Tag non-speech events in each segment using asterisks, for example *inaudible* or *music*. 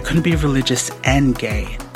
I couldn't be religious and gay.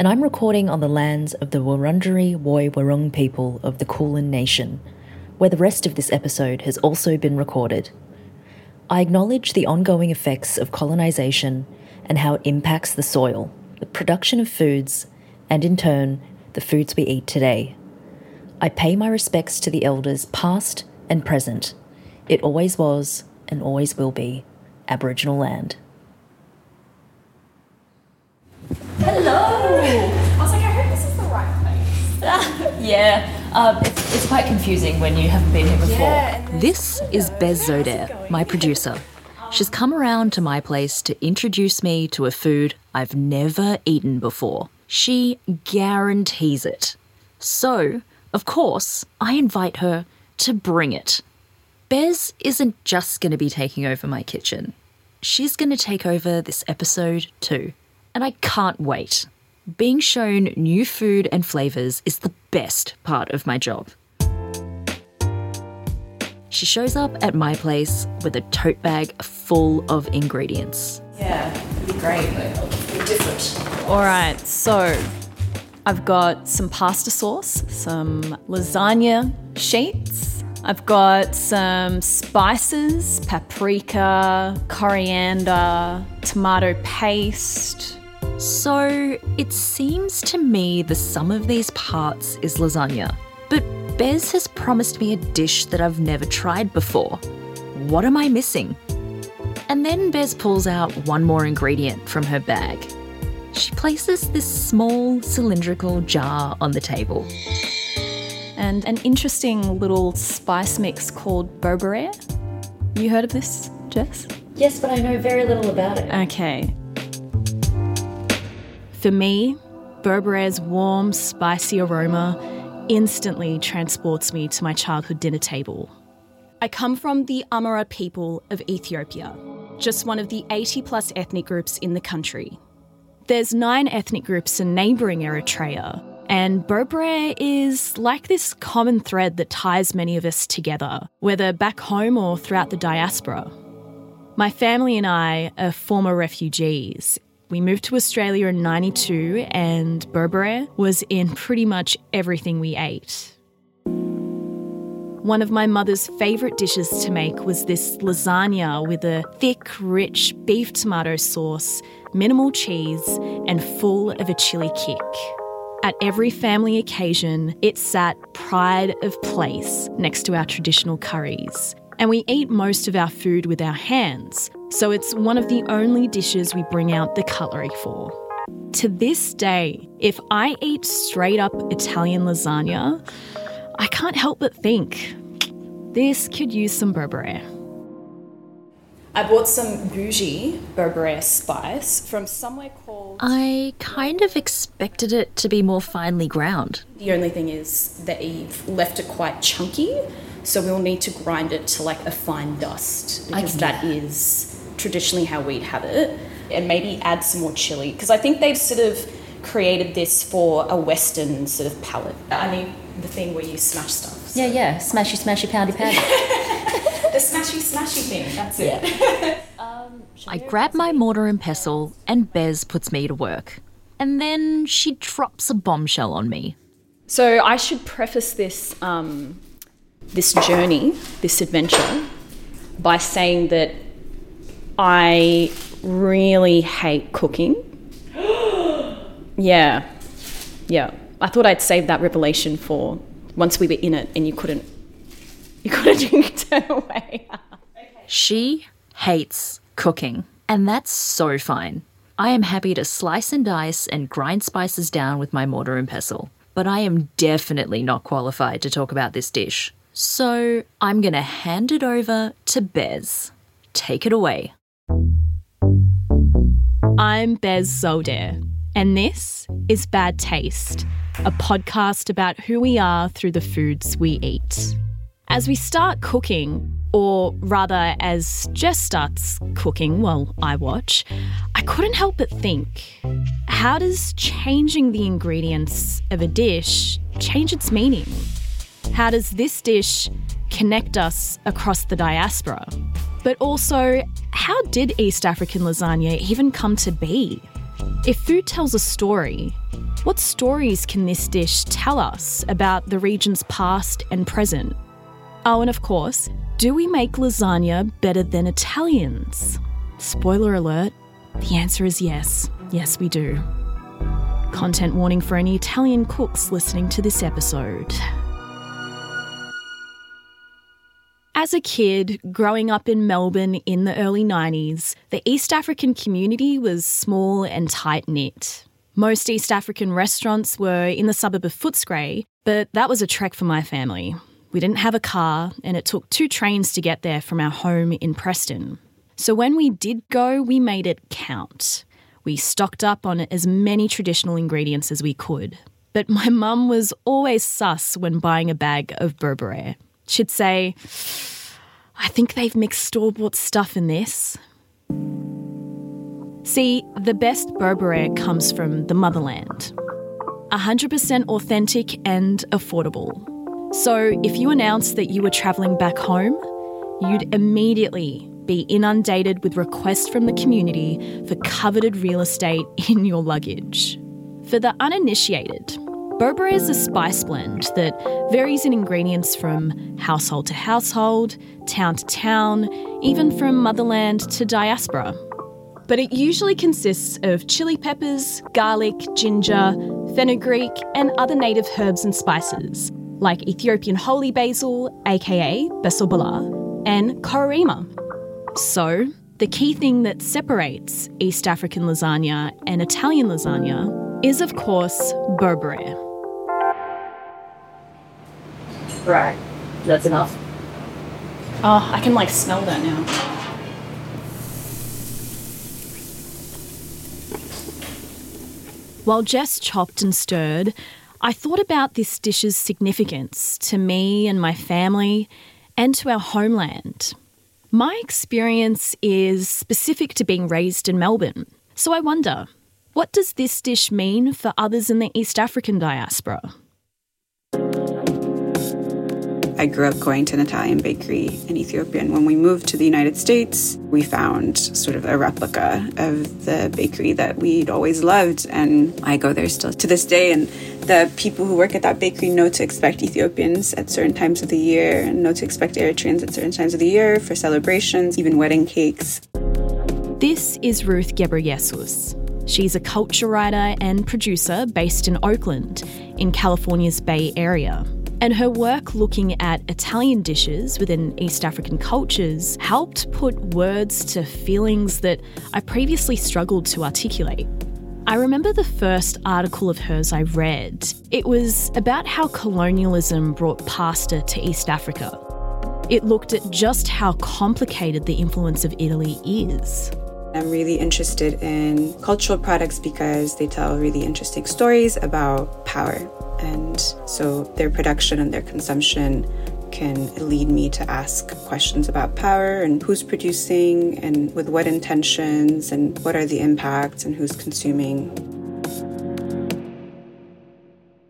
and I'm recording on the lands of the Wurundjeri Woi Wurrung people of the Kulin Nation, where the rest of this episode has also been recorded. I acknowledge the ongoing effects of colonisation and how it impacts the soil, the production of foods, and in turn, the foods we eat today. I pay my respects to the elders past and present. It always was and always will be Aboriginal land. Hello! I was like, I hope this is the right place. *laughs* yeah, um, it's, it's quite confusing when you haven't been here before. This is Bez Zoder, my producer. She's come around to my place to introduce me to a food I've never eaten before. She guarantees it. So, of course, I invite her to bring it. Bez isn't just going to be taking over my kitchen. She's going to take over this episode too. And I can't wait. Being shown new food and flavours is the best part of my job. She shows up at my place with a tote bag full of ingredients. Yeah, it'd be great, but it'll be different. All right, so I've got some pasta sauce, some lasagna sheets. I've got some spices, paprika, coriander, tomato paste. So it seems to me the sum of these parts is lasagna. But Bez has promised me a dish that I've never tried before. What am I missing? And then Bez pulls out one more ingredient from her bag. She places this small cylindrical jar on the table. And an interesting little spice mix called Berbere. You heard of this, Jess? Yes, but I know very little about it. Okay. For me, Berbere's warm, spicy aroma instantly transports me to my childhood dinner table. I come from the Amhara people of Ethiopia, just one of the 80 plus ethnic groups in the country. There's nine ethnic groups in neighbouring Eritrea, and Berbere is like this common thread that ties many of us together, whether back home or throughout the diaspora. My family and I are former refugees. We moved to Australia in 92, and Berbere was in pretty much everything we ate. One of my mother's favourite dishes to make was this lasagna with a thick, rich beef tomato sauce, minimal cheese, and full of a chili kick. At every family occasion, it sat pride of place next to our traditional curries. And we eat most of our food with our hands, so it's one of the only dishes we bring out the cutlery for. To this day, if I eat straight up Italian lasagna, I can't help but think this could use some berbere. I bought some bougie berbere spice from somewhere called. I kind of expected it to be more finely ground. The only thing is that you've left it quite chunky, so we'll need to grind it to like a fine dust because can that is traditionally how we'd have it, and maybe add some more chili because I think they've sort of created this for a Western sort of palate. I mean, the thing where you smash stuff. Yeah, yeah, smashy, smashy, poundy, poundy. *laughs* The smashy, smashy thing. That's it. *laughs* I grab my mortar and pestle, and Bez puts me to work. And then she drops a bombshell on me. So I should preface this um, this journey, this adventure, by saying that I really hate cooking. *gasps* yeah, yeah. I thought I'd save that revelation for once we were in it and you couldn't you couldn't *laughs* turn away. She hates cooking, and that's so fine. I am happy to slice and dice and grind spices down with my mortar and pestle, but I am definitely not qualified to talk about this dish. So I'm gonna hand it over to Bez. Take it away. I'm Bez Zolder, and this is Bad Taste, a podcast about who we are through the foods we eat. As we start cooking, or rather, as Jess starts cooking while I watch, I couldn't help but think how does changing the ingredients of a dish change its meaning? How does this dish connect us across the diaspora? But also, how did East African lasagna even come to be? If food tells a story, what stories can this dish tell us about the region's past and present? Oh, and of course, do we make lasagna better than Italians? Spoiler alert, the answer is yes. Yes, we do. Content warning for any Italian cooks listening to this episode. As a kid, growing up in Melbourne in the early 90s, the East African community was small and tight knit. Most East African restaurants were in the suburb of Footscray, but that was a trek for my family. We didn't have a car, and it took two trains to get there from our home in Preston. So when we did go, we made it count. We stocked up on as many traditional ingredients as we could. But my mum was always sus when buying a bag of berbere she'd say, I think they've mixed store bought stuff in this. See, the best berbere comes from the motherland 100% authentic and affordable. So if you announced that you were travelling back home, you'd immediately be inundated with requests from the community for coveted real estate in your luggage. For the uninitiated, Berbere is a spice blend that varies in ingredients from household to household, town to town, even from motherland to diaspora. But it usually consists of chili peppers, garlic, ginger, fenugreek, and other native herbs and spices, like Ethiopian holy basil, aka besobela, and kororima. So, the key thing that separates East African lasagna and Italian lasagna is, of course, berbere. Right. That's enough. Oh, I can like smell that now. While Jess chopped and stirred, I thought about this dish's significance to me and my family and to our homeland. My experience is specific to being raised in Melbourne, so I wonder what does this dish mean for others in the East African diaspora? I grew up going to an Italian bakery in Ethiopia. And when we moved to the United States, we found sort of a replica of the bakery that we'd always loved. And I go there still to this day. And the people who work at that bakery know to expect Ethiopians at certain times of the year and know to expect Eritreans at certain times of the year for celebrations, even wedding cakes. This is Ruth Gebreyesus. She's a culture writer and producer based in Oakland, in California's Bay Area. And her work looking at Italian dishes within East African cultures helped put words to feelings that I previously struggled to articulate. I remember the first article of hers I read. It was about how colonialism brought pasta to East Africa. It looked at just how complicated the influence of Italy is. I'm really interested in cultural products because they tell really interesting stories about power and so their production and their consumption can lead me to ask questions about power and who's producing and with what intentions and what are the impacts and who's consuming.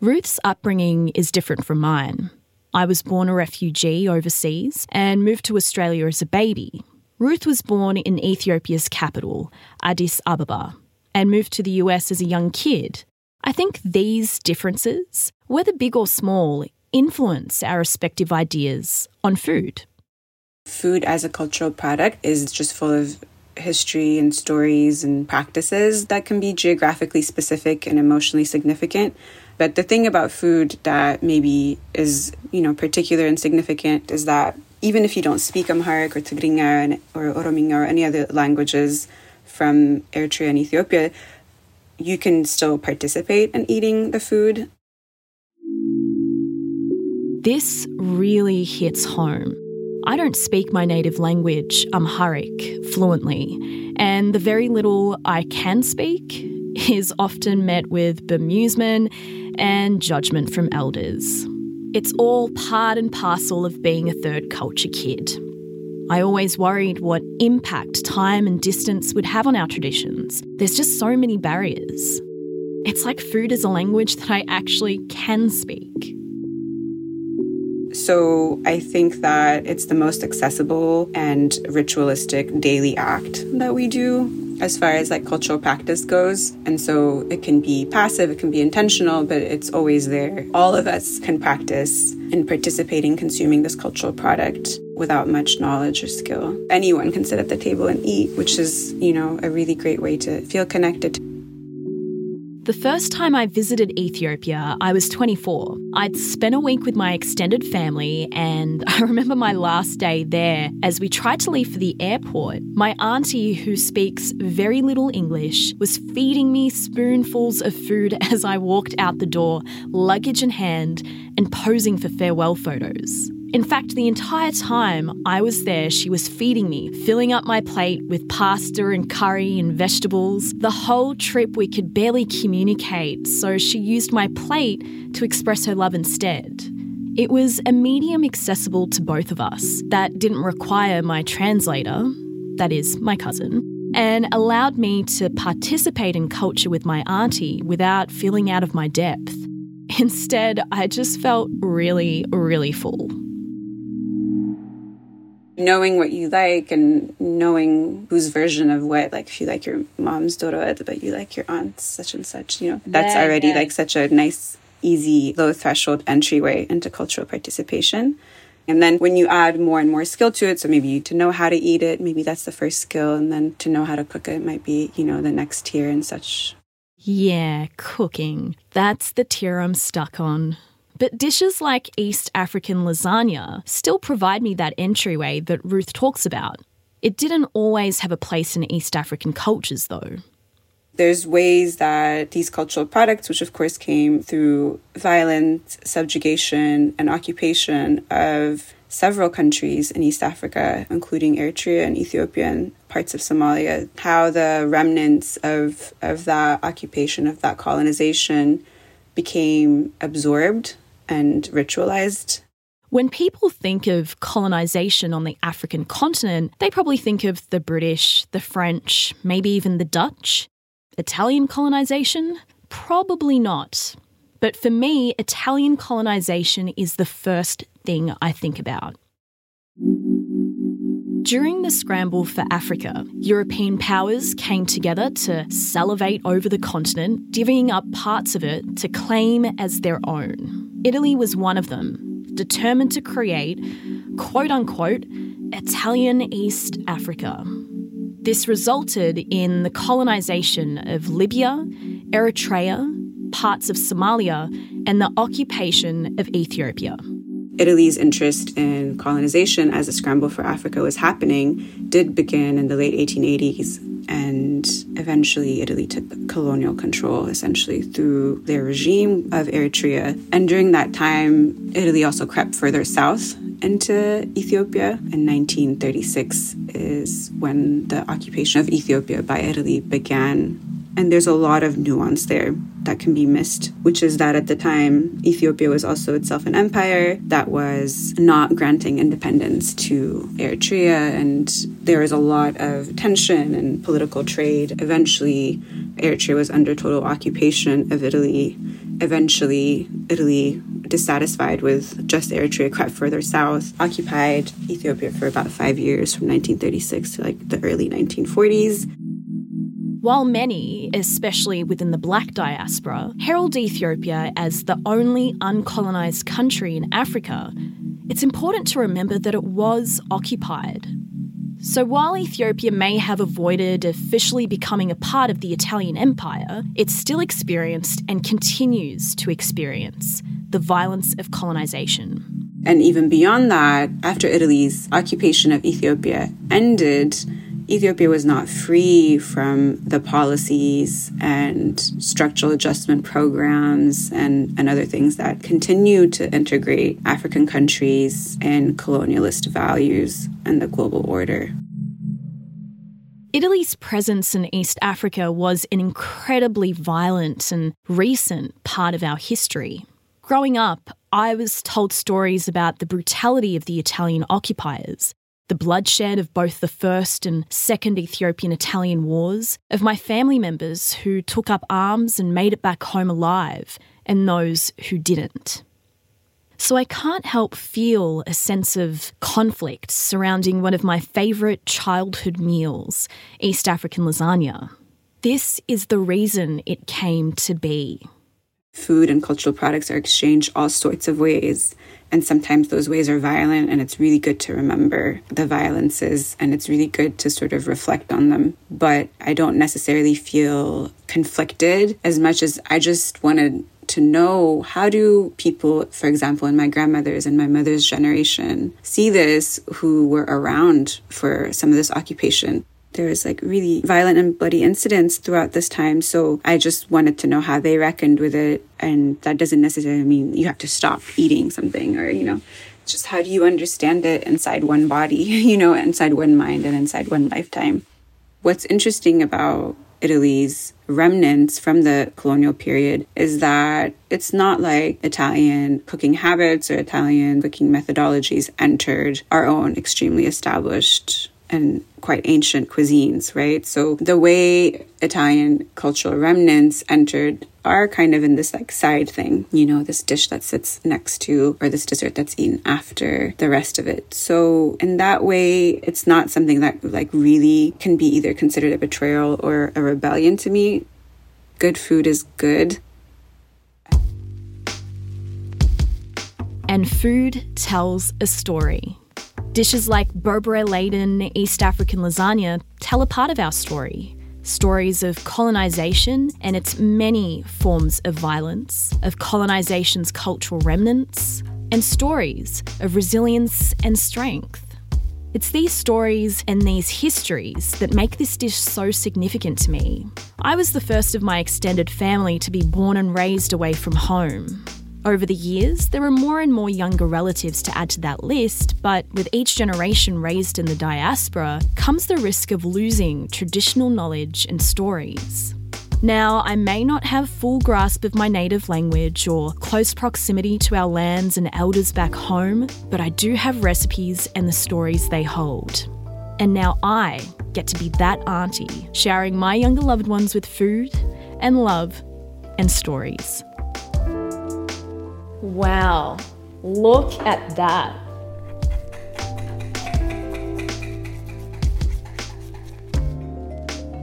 Ruth's upbringing is different from mine. I was born a refugee overseas and moved to Australia as a baby. Ruth was born in Ethiopia's capital, Addis Ababa, and moved to the US as a young kid I think these differences, whether big or small, influence our respective ideas on food. Food as a cultural product is just full of history and stories and practices that can be geographically specific and emotionally significant. But the thing about food that maybe is, you know, particular and significant is that even if you don't speak Amharic or Tigrinya or Orominya or any other languages from Eritrea and Ethiopia, you can still participate in eating the food. This really hits home. I don't speak my native language, Amharic, fluently, and the very little I can speak is often met with bemusement and judgment from elders. It's all part and parcel of being a third culture kid. I always worried what impact time and distance would have on our traditions. There's just so many barriers. It's like food is a language that I actually can speak. So I think that it's the most accessible and ritualistic daily act that we do as far as like cultural practice goes. And so it can be passive, it can be intentional, but it's always there. All of us can practice and participate in consuming this cultural product without much knowledge or skill. Anyone can sit at the table and eat, which is, you know, a really great way to feel connected the first time I visited Ethiopia, I was 24. I'd spent a week with my extended family, and *laughs* I remember my last day there as we tried to leave for the airport. My auntie, who speaks very little English, was feeding me spoonfuls of food *laughs* as I walked out the door, luggage in hand, and posing for farewell photos. In fact, the entire time I was there, she was feeding me, filling up my plate with pasta and curry and vegetables. The whole trip, we could barely communicate, so she used my plate to express her love instead. It was a medium accessible to both of us that didn't require my translator, that is, my cousin, and allowed me to participate in culture with my auntie without feeling out of my depth. Instead, I just felt really, really full knowing what you like and knowing whose version of what like if you like your mom's dorod but you like your aunt's such and such you know that's yeah, already yeah. like such a nice easy low threshold entryway into cultural participation. And then when you add more and more skill to it so maybe to know how to eat it maybe that's the first skill and then to know how to cook it might be you know the next tier and such. Yeah cooking. That's the tier i'm stuck on but dishes like East African lasagna still provide me that entryway that Ruth talks about. It didn't always have a place in East African cultures, though. There's ways that these cultural products, which of course came through violent subjugation and occupation of several countries in East Africa, including Eritrea and Ethiopia and parts of Somalia, how the remnants of, of that occupation, of that colonization, became absorbed and ritualized. When people think of colonization on the African continent, they probably think of the British, the French, maybe even the Dutch. Italian colonization? Probably not. But for me, Italian colonization is the first thing I think about. During the scramble for Africa, European powers came together to salivate over the continent, divvying up parts of it to claim as their own. Italy was one of them, determined to create, quote unquote, Italian East Africa. This resulted in the colonisation of Libya, Eritrea, parts of Somalia, and the occupation of Ethiopia. Italy's interest in colonization as a scramble for Africa was happening did begin in the late 1880s and eventually Italy took colonial control essentially through their regime of Eritrea. And during that time, Italy also crept further south into Ethiopia. In 1936 is when the occupation of Ethiopia by Italy began. And there's a lot of nuance there that can be missed, which is that at the time, Ethiopia was also itself an empire that was not granting independence to Eritrea, and there was a lot of tension and political trade. Eventually, Eritrea was under total occupation of Italy. Eventually, Italy, dissatisfied with just Eritrea, crept further south, occupied Ethiopia for about five years from 1936 to like the early 1940s. While many, especially within the black diaspora, herald Ethiopia as the only uncolonised country in Africa, it's important to remember that it was occupied. So while Ethiopia may have avoided officially becoming a part of the Italian Empire, it still experienced and continues to experience the violence of colonisation. And even beyond that, after Italy's occupation of Ethiopia ended, Ethiopia was not free from the policies and structural adjustment programs and, and other things that continue to integrate African countries in colonialist values and the global order. Italy's presence in East Africa was an incredibly violent and recent part of our history. Growing up, I was told stories about the brutality of the Italian occupiers, the bloodshed of both the First and Second Ethiopian Italian Wars, of my family members who took up arms and made it back home alive, and those who didn't. So I can't help feel a sense of conflict surrounding one of my favourite childhood meals, East African lasagna. This is the reason it came to be. Food and cultural products are exchanged all sorts of ways. And sometimes those ways are violent, and it's really good to remember the violences and it's really good to sort of reflect on them. But I don't necessarily feel conflicted as much as I just wanted to know how do people, for example, in my grandmother's and my mother's generation, see this who were around for some of this occupation. There was like really violent and bloody incidents throughout this time. So I just wanted to know how they reckoned with it. And that doesn't necessarily mean you have to stop eating something or, you know, just how do you understand it inside one body, *laughs* you know, inside one mind and inside one lifetime. What's interesting about Italy's remnants from the colonial period is that it's not like Italian cooking habits or Italian cooking methodologies entered our own extremely established and quite ancient cuisines, right? So the way Italian cultural remnants entered are kind of in this like side thing, you know, this dish that sits next to or this dessert that's eaten after the rest of it. So in that way, it's not something that like really can be either considered a betrayal or a rebellion to me. Good food is good. And food tells a story. Dishes like berbere laden East African lasagna tell a part of our story. Stories of colonisation and its many forms of violence, of colonisation's cultural remnants, and stories of resilience and strength. It's these stories and these histories that make this dish so significant to me. I was the first of my extended family to be born and raised away from home. Over the years, there are more and more younger relatives to add to that list, but with each generation raised in the diaspora comes the risk of losing traditional knowledge and stories. Now, I may not have full grasp of my native language or close proximity to our lands and elders back home, but I do have recipes and the stories they hold. And now I get to be that auntie, sharing my younger loved ones with food and love and stories. Wow, look at that.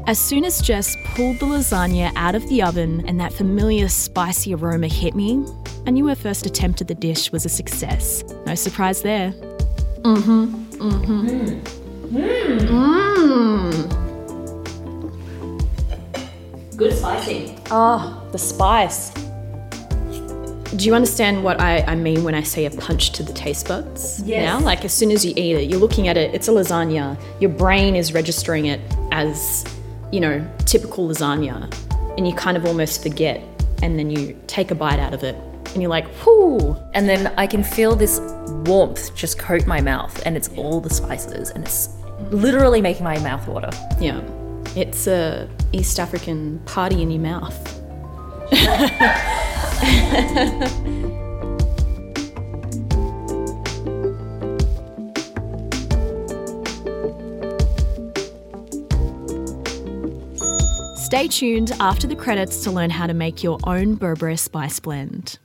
As soon as Jess pulled the lasagna out of the oven and that familiar spicy aroma hit me, I knew her first attempt at the dish was a success. No surprise there. Mm hmm. Mm hmm. Mmm. Mmm. Good spicy. Oh, the spice. Do you understand what I, I mean when I say a punch to the taste buds? Yes. Now, like as soon as you eat it, you're looking at it, it's a lasagna. Your brain is registering it as, you know, typical lasagna. And you kind of almost forget. And then you take a bite out of it and you're like, whoo. And then I can feel this warmth just coat my mouth, and it's all the spices, and it's literally making my mouth water. Yeah. It's a East African party in your mouth. *laughs* *laughs* Stay tuned after the credits to learn how to make your own Berbere spice blend.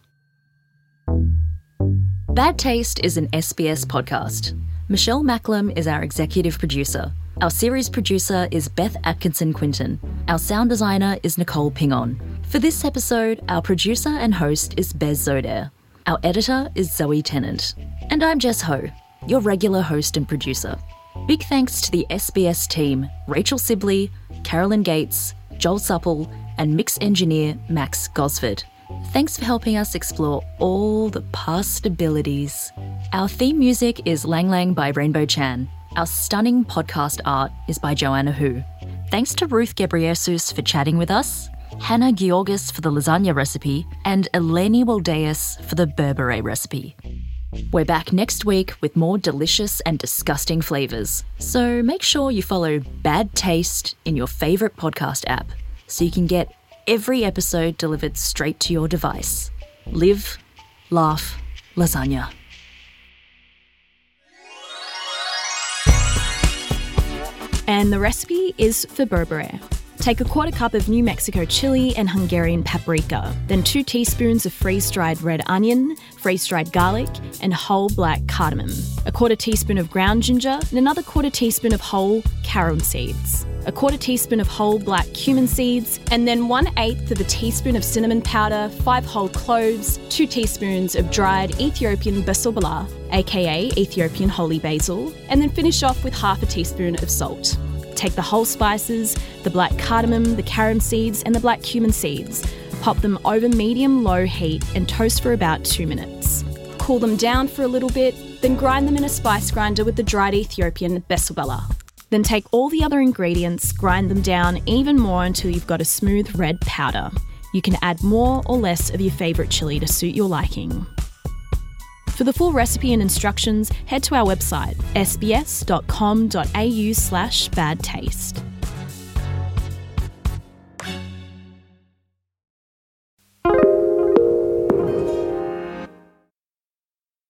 Bad Taste is an SBS podcast. Michelle Macklem is our executive producer. Our series producer is Beth Atkinson Quinton. Our sound designer is Nicole Pingon. For this episode, our producer and host is Bez Zoder. Our editor is Zoe Tennant. And I'm Jess Ho, your regular host and producer. Big thanks to the SBS team Rachel Sibley, Carolyn Gates, Joel Supple, and mix engineer Max Gosford. Thanks for helping us explore all the past abilities. Our theme music is Lang Lang by Rainbow Chan. Our stunning podcast art is by Joanna Hu. Thanks to Ruth Gebreyesus for chatting with us, Hannah Georgis for the lasagna recipe, and Eleni Waldeus for the berbere recipe. We're back next week with more delicious and disgusting flavours. So make sure you follow Bad Taste in your favourite podcast app so you can get every episode delivered straight to your device. Live, laugh, lasagna. And the recipe is for berbere. Take a quarter cup of New Mexico chili and Hungarian paprika, then two teaspoons of freeze dried red onion, freeze dried garlic, and whole black cardamom, a quarter teaspoon of ground ginger, and another quarter teaspoon of whole carom seeds, a quarter teaspoon of whole black cumin seeds, and then one eighth of a teaspoon of cinnamon powder, five whole cloves, two teaspoons of dried Ethiopian besobela, aka Ethiopian holy basil, and then finish off with half a teaspoon of salt. Take the whole spices, the black cardamom, the carom seeds, and the black cumin seeds. Pop them over medium low heat and toast for about two minutes. Cool them down for a little bit, then grind them in a spice grinder with the dried Ethiopian besobela. Then take all the other ingredients, grind them down even more until you've got a smooth red powder. You can add more or less of your favourite chili to suit your liking. For the full recipe and instructions, head to our website, sbs.com.au slash bad taste.